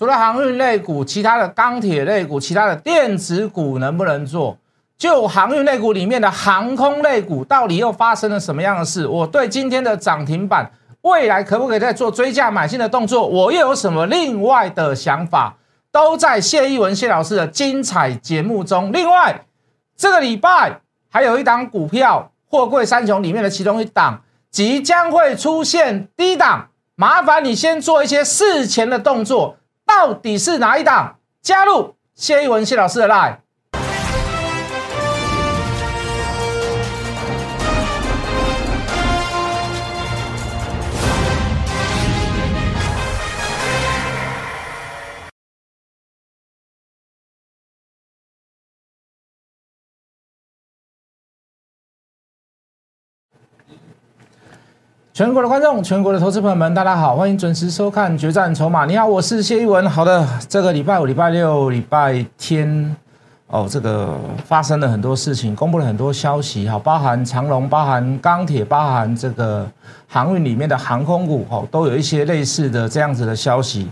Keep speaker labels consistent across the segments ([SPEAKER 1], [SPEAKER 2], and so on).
[SPEAKER 1] 除了航运类股，其他的钢铁类股、其他的电子股能不能做？就航运类股里面的航空类股，到底又发生了什么样的事？我对今天的涨停板，未来可不可以再做追加买进的动作？我又有什么另外的想法？都在谢一文谢老师的精彩节目中。另外，这个礼拜还有一档股票，货柜三雄里面的其中一档，即将会出现低档，麻烦你先做一些事前的动作。到底是哪一档？加入谢一文谢老师的 line。全国的观众，全国的投资朋友们，大家好，欢迎准时收看《决战筹码》。你好，我是谢一文。好的，这个礼拜五、礼拜六、礼拜天，哦，这个发生了很多事情，公布了很多消息，好，包含长隆、包含钢铁、包含这个航运里面的航空股，哦，都有一些类似的这样子的消息。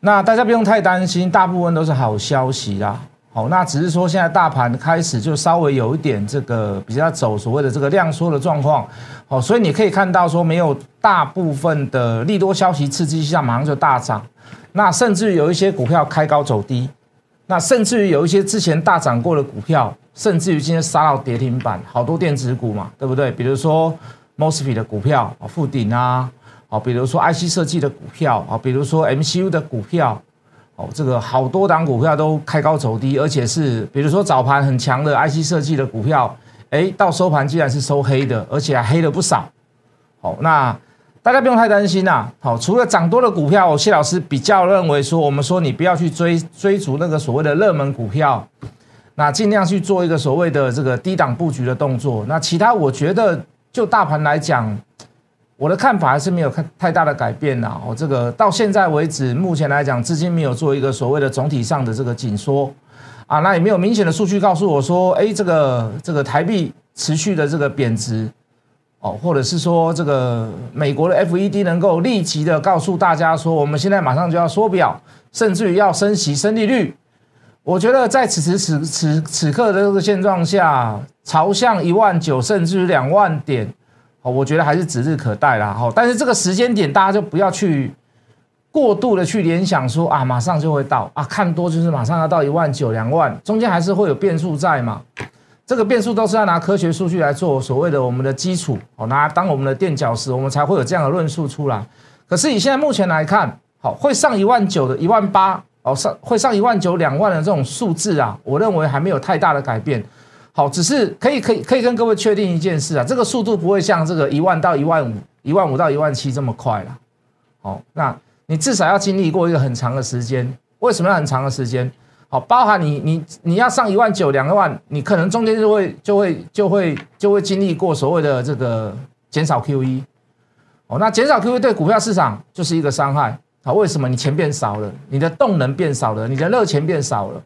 [SPEAKER 1] 那大家不用太担心，大部分都是好消息啦。好，那只是说现在大盘开始就稍微有一点这个比较走所谓的这个量缩的状况，好，所以你可以看到说没有大部分的利多消息刺激下马上就大涨，那甚至于有一些股票开高走低，那甚至于有一些之前大涨过的股票，甚至于今天杀到跌停板，好多电子股嘛，对不对？比如说 mosfet 的股票啊，富鼎啊，好，比如说 IC 设计的股票啊，比如说 MCU 的股票。哦，这个好多档股票都开高走低，而且是比如说早盘很强的 IC 设计的股票，哎，到收盘竟然是收黑的，而且还黑了不少。好，那大家不用太担心呐。好，除了涨多的股票，谢老师比较认为说，我们说你不要去追追逐那个所谓的热门股票，那尽量去做一个所谓的这个低档布局的动作。那其他我觉得就大盘来讲。我的看法还是没有看太大的改变呐。我这个到现在为止，目前来讲，资金没有做一个所谓的总体上的这个紧缩啊，那也没有明显的数据告诉我说，哎，这个这个台币持续的这个贬值哦，或者是说这个美国的 FED 能够立即的告诉大家说，我们现在马上就要缩表，甚至于要升息升利率。我觉得在此时此此此刻的这个现状下，朝向一万九甚至于两万点。我觉得还是指日可待啦，哈！但是这个时间点，大家就不要去过度的去联想说啊，马上就会到啊，看多就是马上要到一万九、两万，中间还是会有变数在嘛。这个变数都是要拿科学数据来做所谓的我们的基础，哦，拿当我们的垫脚石，我们才会有这样的论述出来。可是以现在目前来看，好，会上一万九的、一万八，哦，上会上一万九、两万的这种数字啊，我认为还没有太大的改变。好，只是可以可以可以跟各位确定一件事啊，这个速度不会像这个一万到一万五、一万五到一万七这么快了。好，那你至少要经历过一个很长的时间。为什么要很长的时间？好，包含你你你要上一万九、两万，你可能中间就会就会就会就会经历过所谓的这个减少 QE。哦，那减少 QE 对股票市场就是一个伤害。好，为什么？你钱变少了，你的动能变少了，你的热钱变少了。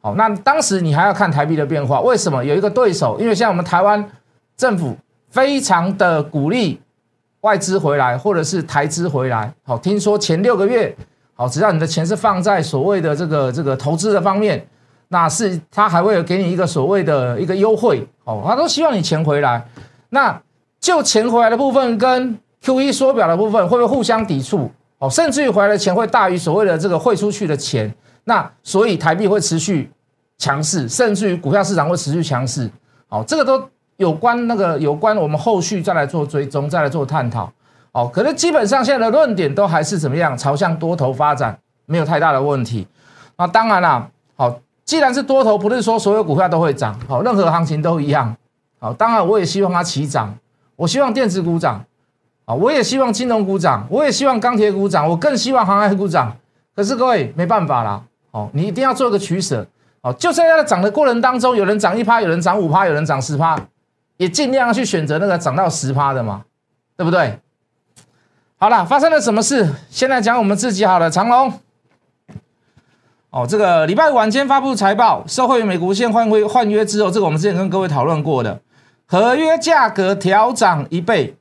[SPEAKER 1] 好，那当时你还要看台币的变化，为什么有一个对手？因为像我们台湾政府非常的鼓励外资回来，或者是台资回来。好，听说前六个月，好，只要你的钱是放在所谓的这个这个投资的方面，那是他还会有给你一个所谓的一个优惠。哦，他都希望你钱回来。那就钱回来的部分跟 Q E 缩表的部分会不会互相抵触？哦，甚至于回来的钱会大于所谓的这个汇出去的钱。那所以台币会持续强势，甚至于股票市场会持续强势。好，这个都有关那个有关我们后续再来做追踪，再来做探讨。好，可是基本上现在的论点都还是怎么样，朝向多头发展，没有太大的问题。那当然啦，好，既然是多头，不是说所有股票都会涨，好，任何行情都一样。好，当然我也希望它齐涨，我希望电子股涨，啊，我也希望金融股涨，我也希望钢铁股涨，我更希望航海股涨。可是各位没办法啦。哦，你一定要做一个取舍哦。就在它涨的过程当中，有人涨一趴，有人涨五趴，有人涨十趴，也尽量去选择那个涨到十趴的嘛，对不对？好了，发生了什么事？现在讲我们自己好了。长隆，哦，这个礼拜晚间发布财报，社会美国线换约换约之后，这个我们之前跟各位讨论过的，合约价格调涨一倍。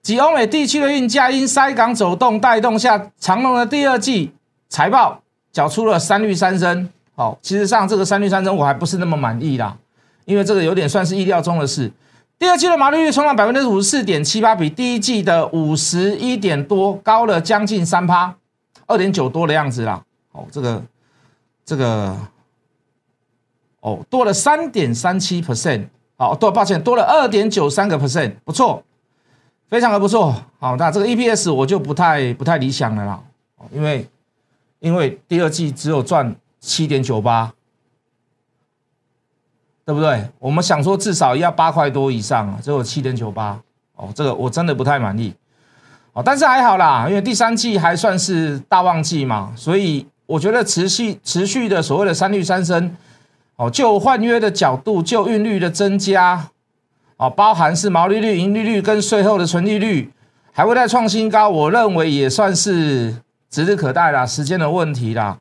[SPEAKER 1] 及欧美地区的运价因塞港走动带动下，长隆的第二季财报缴出了三率三升。好，其实上这个三率三升我还不是那么满意啦，因为这个有点算是意料中的事。第二季的毛利率冲到百分之五十四点七八，比第一季的五十一点多高了将近三趴，二点九多的样子啦。哦，这个这个哦多了三点三七 percent，好多抱歉多了二点九三个 percent，不错，非常的不错。好，那这个 EPS 我就不太不太理想了啦，因为因为第二季只有赚七点九八。对不对？我们想说至少要八块多以上，只有七点九八哦，这个我真的不太满意哦。但是还好啦，因为第三季还算是大旺季嘛，所以我觉得持续持续的所谓的三率三升哦，就换约的角度，就运率的增加哦，包含是毛利率、盈利率跟税后的纯利率还会再创新高，我认为也算是指日可待啦，时间的问题啦。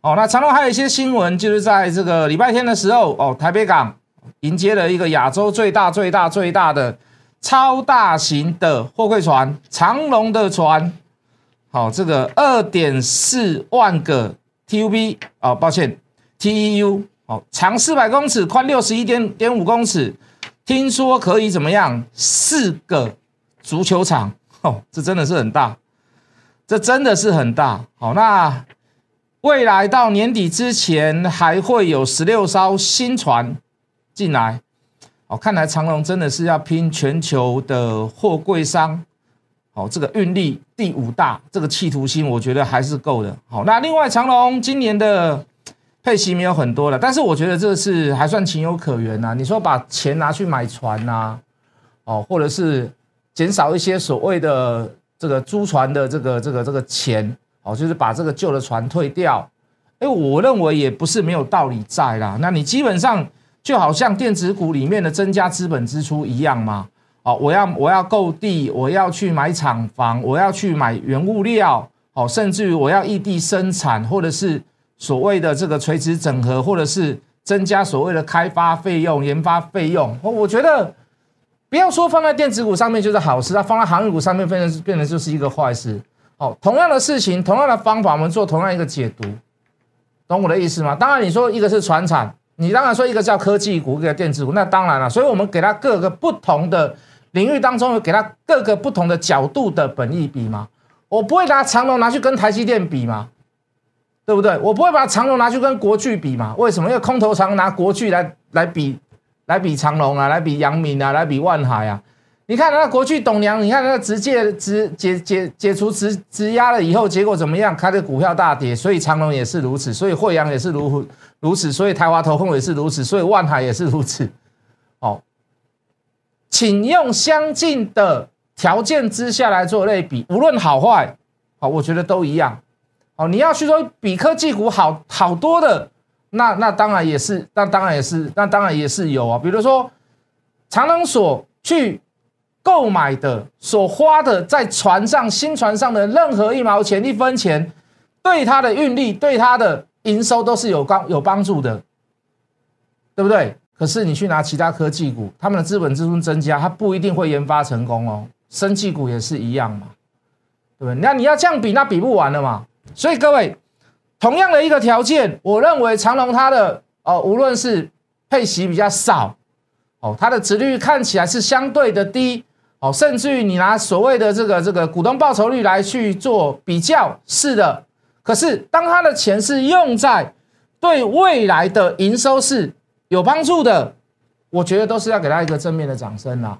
[SPEAKER 1] 哦，那长隆还有一些新闻，就是在这个礼拜天的时候，哦，台北港迎接了一个亚洲最大、最大、最大的超大型的货柜船——长隆的船。好，这个二点四万个 TUB，哦，抱歉，TEU，哦，长四百公尺，宽六十一点点五公尺，听说可以怎么样？四个足球场，哦，这真的是很大，这真的是很大。好，那。未来到年底之前，还会有十六艘新船进来。哦，看来长隆真的是要拼全球的货柜商。哦，这个运力第五大，这个企图心，我觉得还是够的。好，那另外长隆今年的配息没有很多了，但是我觉得这是还算情有可原呐。你说把钱拿去买船呐，哦，或者是减少一些所谓的这个租船的这个这个这个钱。哦，就是把这个旧的船退掉，哎，我认为也不是没有道理在啦。那你基本上就好像电子股里面的增加资本支出一样嘛。哦，我要我要购地，我要去买厂房，我要去买原物料，哦，甚至于我要异地生产，或者是所谓的这个垂直整合，或者是增加所谓的开发费用、研发费用。我我觉得不要说放在电子股上面就是好事，它放在航运股上面变成变成就是一个坏事。哦，同样的事情，同样的方法，我们做同样一个解读，懂我的意思吗？当然，你说一个是船产，你当然说一个叫科技股，一个电子股，那当然了。所以我们给它各个不同的领域当中，给它各个不同的角度的本意比吗？我不会拿长隆拿去跟台积电比吗？对不对？我不会把长隆拿去跟国巨比嘛？为什么？因为空头常拿国巨来来比，来比长隆啊，来比阳明啊，来比万海啊。你看那国巨董娘，你看那直接直解解解除直直压了以后，结果怎么样？开的股票大跌，所以长隆也是如此，所以惠阳也是如如此，所以台华投控也是如此，所以万海也是如此。哦，请用相近的条件之下来做类比，无论好坏，好，我觉得都一样。哦，你要去说比科技股好好多的，那那当然也是，那当然也是，那当然也是有啊。比如说长隆所去。购买的所花的在船上新船上的任何一毛钱一分钱，对它的运力对它的营收都是有帮有帮助的，对不对？可是你去拿其他科技股，他们的资本支出增加，它不一定会研发成功哦。生技股也是一样嘛，对不对？那你要这样比，那比不完了嘛。所以各位，同样的一个条件，我认为长隆它的哦，无论是配息比较少哦，它的值率看起来是相对的低。哦，甚至于你拿所谓的这个这个股东报酬率来去做比较，是的。可是当他的钱是用在对未来的营收是有帮助的，我觉得都是要给他一个正面的掌声啦。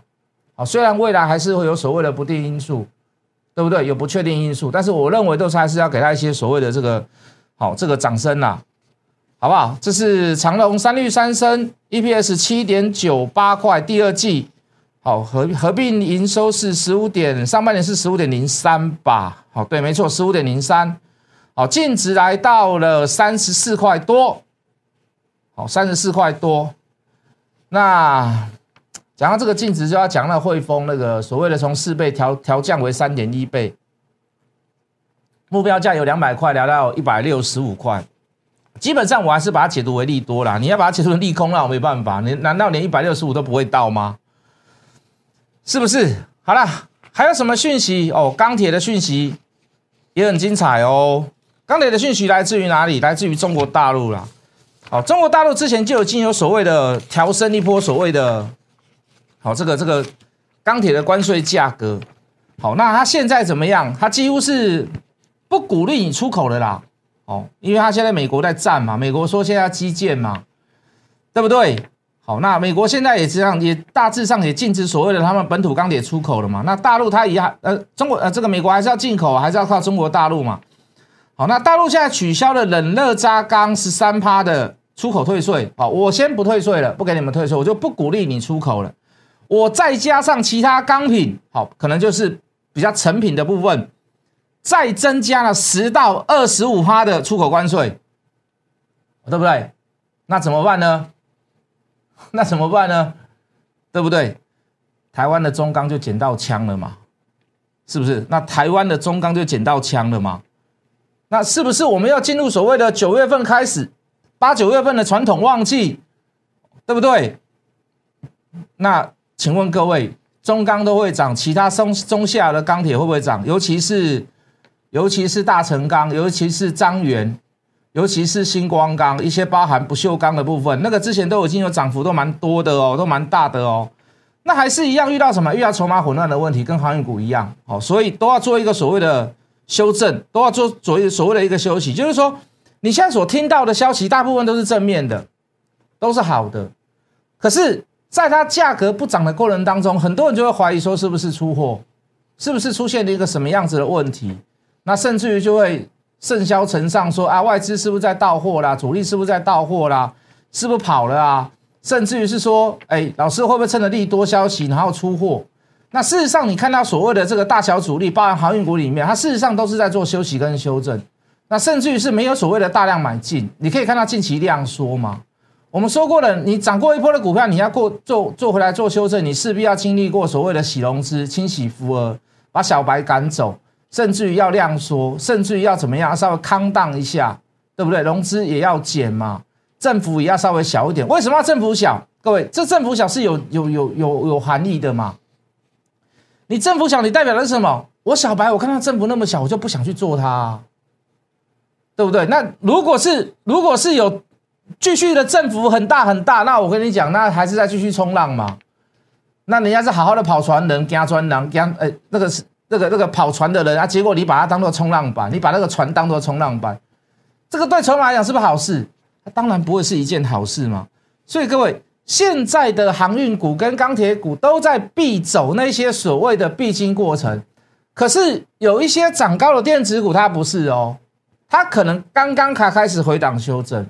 [SPEAKER 1] 好，虽然未来还是会有所谓的不定因素，对不对？有不确定因素，但是我认为都是还是要给他一些所谓的这个好这个掌声啦，好不好？这是长隆三率三升，EPS 七点九八块，第二季。好，合合并营收是十五点，上半年是十五点零三吧？好，对，没错，十五点零三。好，净值来到了三十四块多。好，三十四块多。那讲到这个净值，就要讲到汇丰那个所谓的从四倍调调降为三点一倍，目标价有两百块，聊到一百六十五块。基本上我还是把它解读为利多啦。你要把它解读成利空，那我没办法。你难道连一百六十五都不会到吗？是不是？好了，还有什么讯息哦？钢铁的讯息也很精彩哦。钢铁的讯息来自于哪里？来自于中国大陆啦。哦，中国大陆之前就已经有所谓的调升一波所谓的，好这个这个钢铁的关税价格。好，那它现在怎么样？它几乎是不鼓励你出口的啦。哦，因为他现在美国在战嘛，美国说现在要基建嘛，对不对？好，那美国现在也这样，也大致上也禁止所谓的他们本土钢铁出口了嘛。那大陆它也呃，中国呃，这个美国还是要进口，还是要靠中国大陆嘛。好，那大陆现在取消了冷热轧钢十三趴的出口退税，好，我先不退税了，不给你们退税，我就不鼓励你出口了。我再加上其他钢品，好，可能就是比较成品的部分，再增加了十到二十五趴的出口关税，对不对？那怎么办呢？那怎么办呢？对不对？台湾的中钢就捡到枪了嘛？是不是？那台湾的中钢就捡到枪了嘛？那是不是我们要进入所谓的九月份开始，八九月份的传统旺季，对不对？那请问各位，中钢都会涨，其他中中下的钢铁会不会涨？尤其是尤其是大成钢，尤其是张元，尤其是星光钢，一些包含不锈钢的部分，那个之前都已经有涨幅，都蛮多的哦，都蛮大的哦。那还是一样遇到什么？遇到筹码混乱的问题，跟航运股一样，哦，所以都要做一个所谓的。修正都要做所谓所谓的一个休息，就是说，你现在所听到的消息大部分都是正面的，都是好的。可是，在它价格不涨的过程当中，很多人就会怀疑说，是不是出货，是不是出现了一个什么样子的问题？那甚至于就会盛嚣尘上说啊，外资是不是在到货啦？主力是不是在到货啦？是不是跑了啊？甚至于是说，哎，老师会不会趁着利多消息然后出货？那事实上，你看到所谓的这个大小主力，包含航运股里面，它事实上都是在做休息跟修正。那甚至于是没有所谓的大量买进。你可以看到近期量缩嘛？我们说过了，你涨过一波的股票，你要过做做回来做修正，你势必要经历过所谓的洗融资、清洗浮额，把小白赶走，甚至于要量缩，甚至于要怎么样，稍微康荡一下，对不对？融资也要减嘛，政府也要稍微小一点。为什么要政府小？各位，这政府小是有有有有有含义的嘛？你政府小，你代表的是什么？我小白，我看到政府那么小，我就不想去做它，对不对？那如果是如果是有继续的政府很大很大，那我跟你讲，那还是在继续冲浪嘛。那人家是好好的跑船人，加专人，加呃那个是那个那个跑船的人啊，结果你把它当做冲浪板，你把那个船当做冲浪板，这个对筹码来讲是不是好事？当然不会是一件好事嘛。所以各位。现在的航运股跟钢铁股都在必走那些所谓的必经过程，可是有一些涨高的电子股，它不是哦，它可能刚刚才开始回档修正。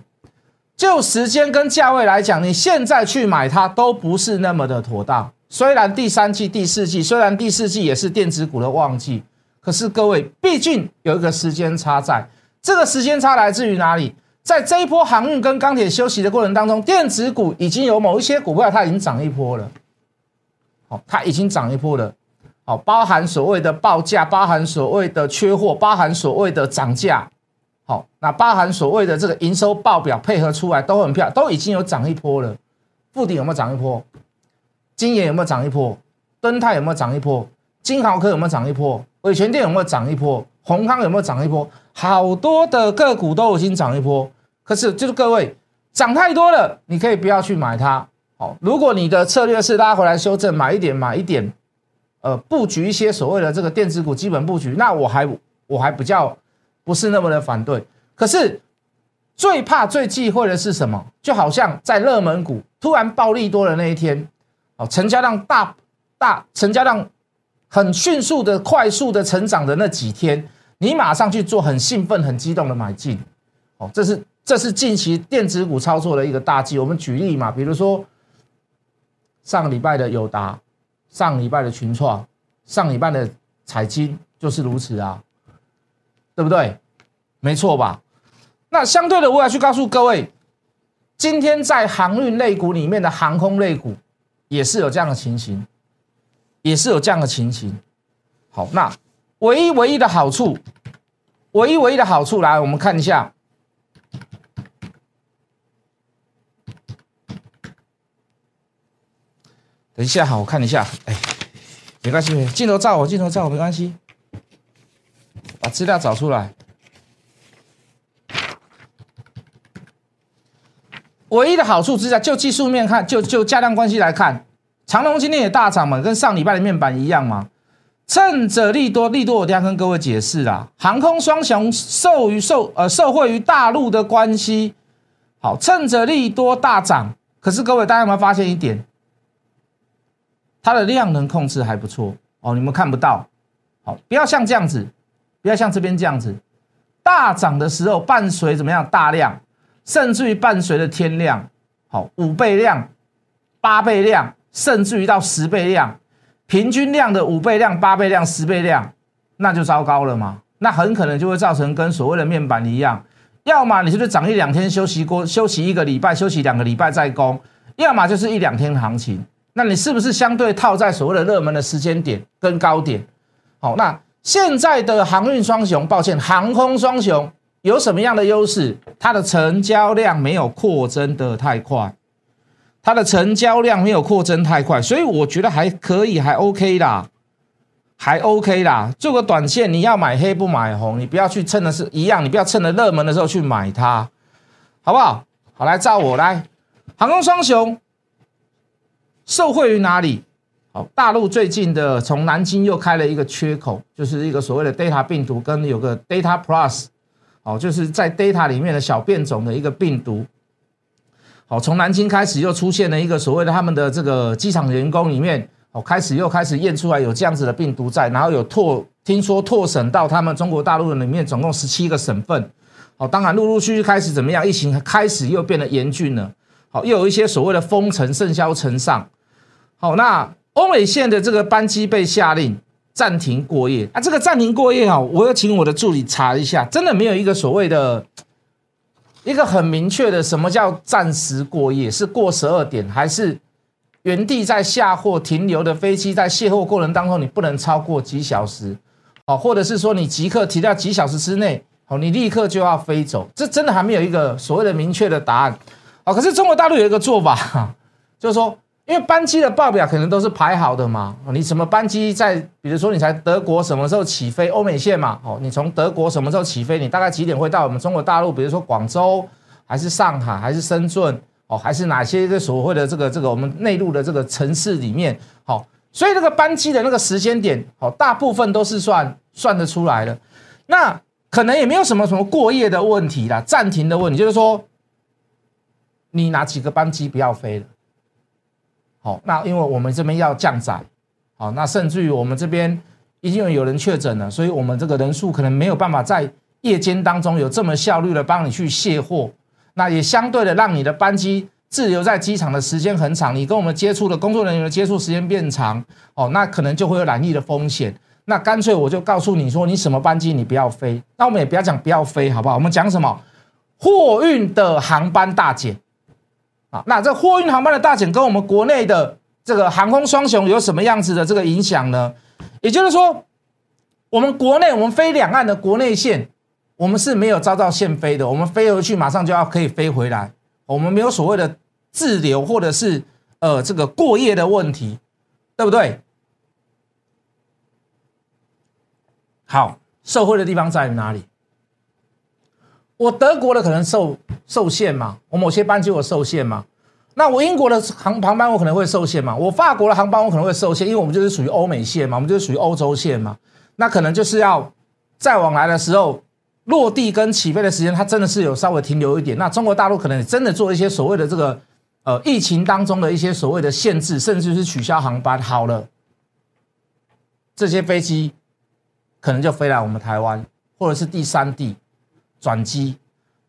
[SPEAKER 1] 就时间跟价位来讲，你现在去买它都不是那么的妥当。虽然第三季、第四季，虽然第四季也是电子股的旺季，可是各位毕竟有一个时间差在，这个时间差来自于哪里？在这一波航运跟钢铁休息的过程当中，电子股已经有某一些股票它已经涨一波了，好，它已经涨一波了，好，包含所谓的报价，包含所谓的缺货，包含所谓的涨价，好，那包含所谓的这个营收报表配合出来都很漂亮，都已经有涨一波了。附顶有没有涨一波？金研有没有涨一波？敦泰有没有涨一波？金豪科有没有涨一波？伟全电有没有涨一波？宏康有没有涨一波？好多的个股都已经涨一波。可是，就是各位涨太多了，你可以不要去买它。好，如果你的策略是拉回来修正，买一点，买一点，呃，布局一些所谓的这个电子股基本布局，那我还我还比较不是那么的反对。可是最怕、最忌讳的是什么？就好像在热门股突然暴利多的那一天，哦，成交量大大，成交量很迅速的、快速的成长的那几天，你马上去做很兴奋、很激动的买进，哦，这是。这是近期电子股操作的一个大忌。我们举例嘛，比如说上礼拜的友达，上礼拜的群创，上礼拜的彩金就是如此啊，对不对？没错吧？那相对的，我要去告诉各位，今天在航运类股里面的航空类股也是有这样的情形，也是有这样的情形。好，那唯一唯一的好处，唯一唯一的好处，来我们看一下。等一下，好，我看一下。哎，没关系，镜头照我，镜头照我，没关系。把资料找出来。唯一的好处之下，就技术面看，就就价量关系来看，长隆今天也大涨嘛，跟上礼拜的面板一样嘛。趁着利多，利多我等下跟各位解释啦。航空双雄受于受呃受惠于大陆的关系，好，趁着利多大涨。可是各位大家有没有发现一点？它的量能控制还不错哦，你们看不到。好，不要像这样子，不要像这边这样子，大涨的时候伴随怎么样大量。甚至于伴随着天量，好五倍量、八倍量，甚至于到十倍量，平均量的五倍量、八倍量、十倍量，那就糟糕了嘛？那很可能就会造成跟所谓的面板一样，要么你就是涨一两天休息过，休息一个礼拜，休息两个礼拜再攻；要么就是一两天行情。那你是不是相对套在所谓的热门的时间点跟高点？好，那现在的航运双雄，抱歉，航空双雄。有什么样的优势？它的成交量没有扩增的太快，它的成交量没有扩增太快，所以我觉得还可以，还 OK 啦，还 OK 啦。做个短线，你要买黑不买红，你不要去趁的是一样，你不要趁着热门的时候去买它，好不好？好，来照我来，航空双雄受惠于哪里？好，大陆最近的从南京又开了一个缺口，就是一个所谓的 Data 病毒跟有个 Data Plus。哦，就是在 data 里面的小变种的一个病毒。好，从南京开始又出现了一个所谓的他们的这个机场员工里面，哦，开始又开始验出来有这样子的病毒在，然后有拓，听说拓省到他们中国大陆的里面，总共十七个省份。好，当然陆陆续续开始怎么样，疫情开始又变得严峻了。好，又有一些所谓的封城、盛嚣尘上。好，那欧美线的这个班机被下令。暂停过夜啊！这个暂停过夜啊，我要请我的助理查一下，真的没有一个所谓的一个很明确的什么叫暂时过夜，是过十二点，还是原地在下货停留的飞机在卸货过程当中，你不能超过几小时，哦，或者是说你即刻提到几小时之内，哦，你立刻就要飞走，这真的还没有一个所谓的明确的答案，哦，可是中国大陆有一个做法，就是说。因为班机的报表可能都是排好的嘛，你什么班机在，比如说你才德国什么时候起飞，欧美线嘛，哦，你从德国什么时候起飞，你大概几点会到我们中国大陆，比如说广州，还是上海，还是深圳，哦，还是哪些个所谓的这个这个我们内陆的这个城市里面，好，所以这个班机的那个时间点，好，大部分都是算算得出来的，那可能也没有什么什么过夜的问题啦，暂停的问题，就是说，你哪几个班机不要飞了？好，那因为我们这边要降载，好，那甚至于我们这边已经有人确诊了，所以我们这个人数可能没有办法在夜间当中有这么效率的帮你去卸货，那也相对的让你的班机滞留在机场的时间很长，你跟我们接触的工作人员的接触时间变长，哦，那可能就会有染疫的风险。那干脆我就告诉你说，你什么班机你不要飞，那我们也不要讲不要飞，好不好？我们讲什么？货运的航班大减。啊，那这货运航班的大减跟我们国内的这个航空双雄有什么样子的这个影响呢？也就是说，我们国内我们飞两岸的国内线，我们是没有遭到限飞的，我们飞回去马上就要可以飞回来，我们没有所谓的滞留或者是呃这个过夜的问题，对不对？好，受惠的地方在哪里？我德国的可能受受限嘛，我某些班机我受限嘛，那我英国的航航班我可能会受限嘛，我法国的航班我可能会受限，因为我们就是属于欧美线嘛，我们就是属于欧洲线嘛，那可能就是要再往来的时候落地跟起飞的时间，它真的是有稍微停留一点。那中国大陆可能真的做一些所谓的这个呃疫情当中的一些所谓的限制，甚至是取消航班，好了，这些飞机可能就飞来我们台湾或者是第三地。转机，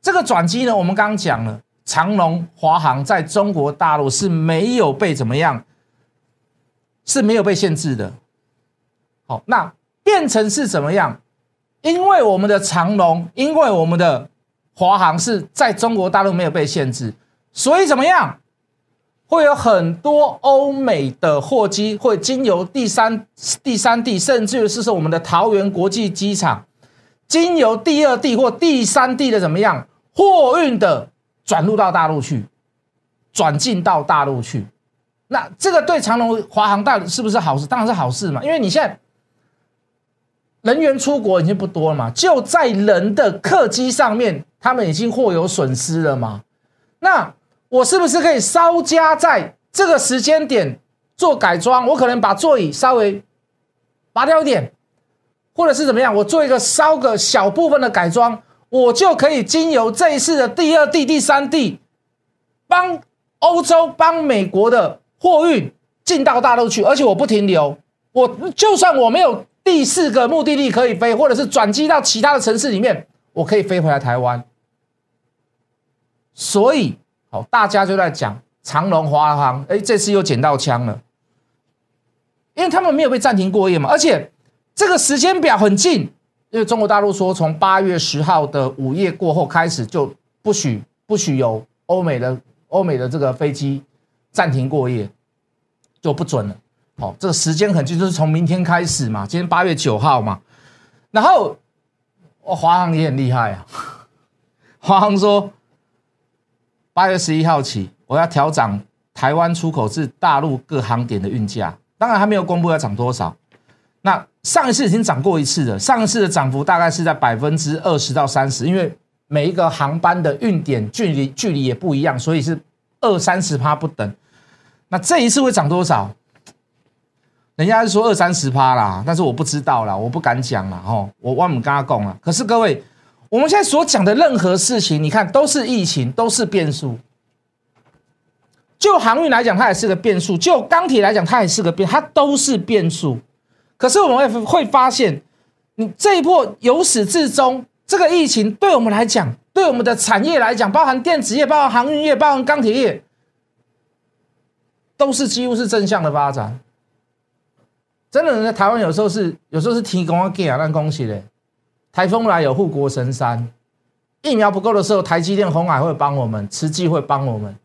[SPEAKER 1] 这个转机呢，我们刚刚讲了，长龙、华航在中国大陆是没有被怎么样，是没有被限制的。好，那变成是怎么样？因为我们的长龙，因为我们的华航是在中国大陆没有被限制，所以怎么样？会有很多欧美的货机会经由第三、第三地，甚至于是说我们的桃园国际机场。经由第二地或第三地的怎么样货运的转入到大陆去，转进到大陆去，那这个对长龙、华航到底是不是好事？当然是好事嘛，因为你现在人员出国已经不多了嘛，就在人的客机上面，他们已经或有损失了嘛。那我是不是可以稍加在这个时间点做改装？我可能把座椅稍微拔掉一点，或者是怎么样？我做一个稍个小部分的改装，我就可以经由这一次的第二地、第三地，帮欧洲、帮美国的货运进到大陆去，而且我不停留。我就算我没有第四个目的地可以飞，或者是转机到其他的城市里面，我可以飞回来台湾。所以，好，大家就在讲长龙、华航，哎，这次又捡到枪了，因为他们没有被暂停过夜嘛，而且这个时间表很近，因为中国大陆说从八月十号的午夜过后开始就不许不许有欧美的欧美的这个飞机暂停过夜，就不准了。好，这个时间很近，就是从明天开始嘛，今天八月九号嘛，然后，哦，华航也很厉害啊，华航说。八月十一号起，我要调涨台湾出口至大陆各航点的运价。当然还没有公布要涨多少。那上一次已经涨过一次了，上一次的涨幅大概是在百分之二十到三十，因为每一个航班的运点距离距离也不一样，所以是二三十趴不等。那这一次会涨多少？人家是说二三十趴啦，但是我不知道啦，我不敢讲啦。吼，我我们跟他讲了。可是各位。我们现在所讲的任何事情，你看都是疫情，都是变数。就航运来讲，它也是个变数；就钢铁来讲，它也是个变，它都是变数。可是我们会会发现，你这一波由始至终，这个疫情对我们来讲，对我们的产业来讲，包含电子业、包含航运业、包含钢铁业，都是几乎是正向的发展。真的，在台湾有时候是有时候是提供啊给啊，那恭喜嘞。台风来有护国神山，疫苗不够的时候，台积电、红海会帮我们，慈济会帮我们，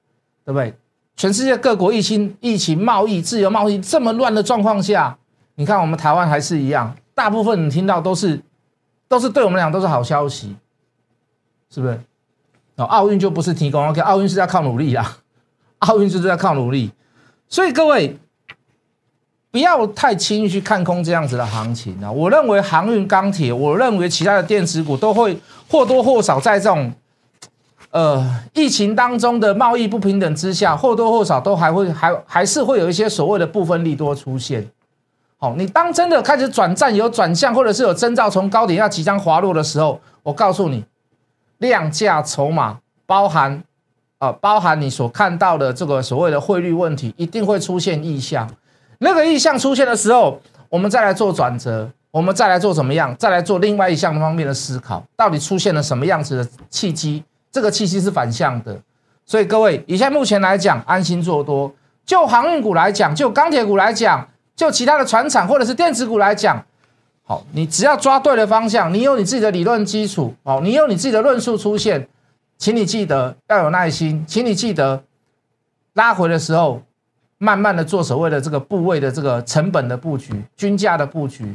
[SPEAKER 1] 对不对？全世界各国疫情、疫情、贸易、自由贸易这么乱的状况下，你看我们台湾还是一样，大部分你听到都是都是对我们俩都是好消息，是不是？哦，奥运就不是提供，OK，奥运是要靠努力啊，奥运就是要靠努力，所以各位。不要太轻易去看空这样子的行情啊！我认为航运、钢铁，我认为其他的电子股都会或多或少在这种呃疫情当中的贸易不平等之下，或多或少都还会还还是会有一些所谓的部分利多出现。你当真的开始转战有转向，或者是有征兆从高点要即将滑落的时候，我告诉你，量价筹码包含啊包含你所看到的这个所谓的汇率问题，一定会出现意向。那个意向出现的时候，我们再来做转折，我们再来做怎么样？再来做另外一项方面的思考，到底出现了什么样子的契机？这个契机是反向的，所以各位，以下目前来讲，安心做多。就航运股来讲，就钢铁股来讲，就其他的船厂或者是电子股来讲，好，你只要抓对了方向，你有你自己的理论基础，哦，你有你自己的论述出现，请你记得要有耐心，请你记得拉回的时候。慢慢的做所谓的这个部位的这个成本的布局、均价的布局，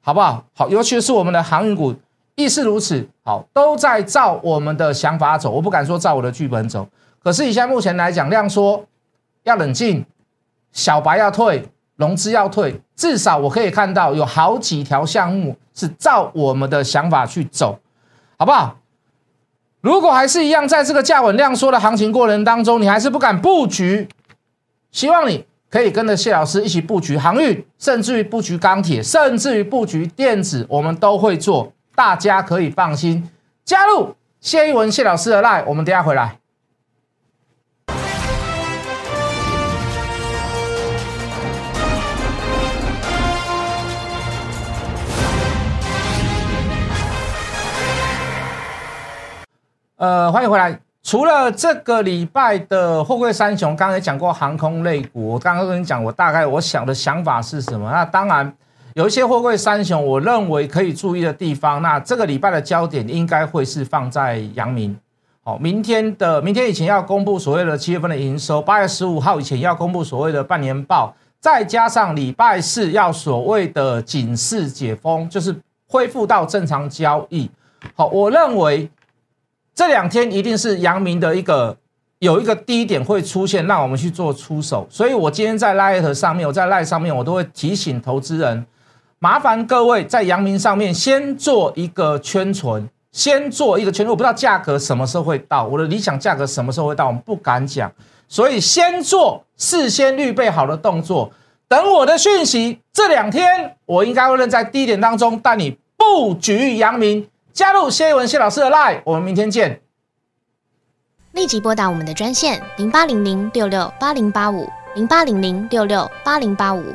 [SPEAKER 1] 好不好？好，尤其是我们的航运股亦是如此。好，都在照我们的想法走。我不敢说照我的剧本走，可是以现在目前来讲，量说要冷静，小白要退，融资要退，至少我可以看到有好几条项目是照我们的想法去走，好不好？如果还是一样，在这个价稳量缩的行情过程当中，你还是不敢布局。希望你可以跟着谢老师一起布局航运，甚至于布局钢铁，甚至于布局电子，我们都会做，大家可以放心。加入谢一文谢老师的 Lie，我们等下回来。呃，欢迎回来。除了这个礼拜的货柜三雄，刚才讲过航空类股，我刚刚跟你讲，我大概我想的想法是什么？那当然有一些货柜三雄，我认为可以注意的地方。那这个礼拜的焦点应该会是放在阳明。好，明天的明天以前要公布所谓的七月份的营收，八月十五号以前要公布所谓的半年报，再加上礼拜四要所谓的警示解封，就是恢复到正常交易。好，我认为。这两天一定是阳明的一个有一个低点会出现，让我们去做出手。所以我今天在 Light 上面，我在 Light 上面，我都会提醒投资人，麻烦各位在阳明上面先做一个圈存，先做一个圈存。我不知道价格什么时候会到，我的理想价格什么时候会到，我们不敢讲。所以先做事先预备好的动作，等我的讯息。这两天我应该会在低点当中带你布局阳明，加入谢文谢老师的 Live，我们明天见。
[SPEAKER 2] 立即拨打我们的专线零八零零六六八零八五零八零零六六八零八五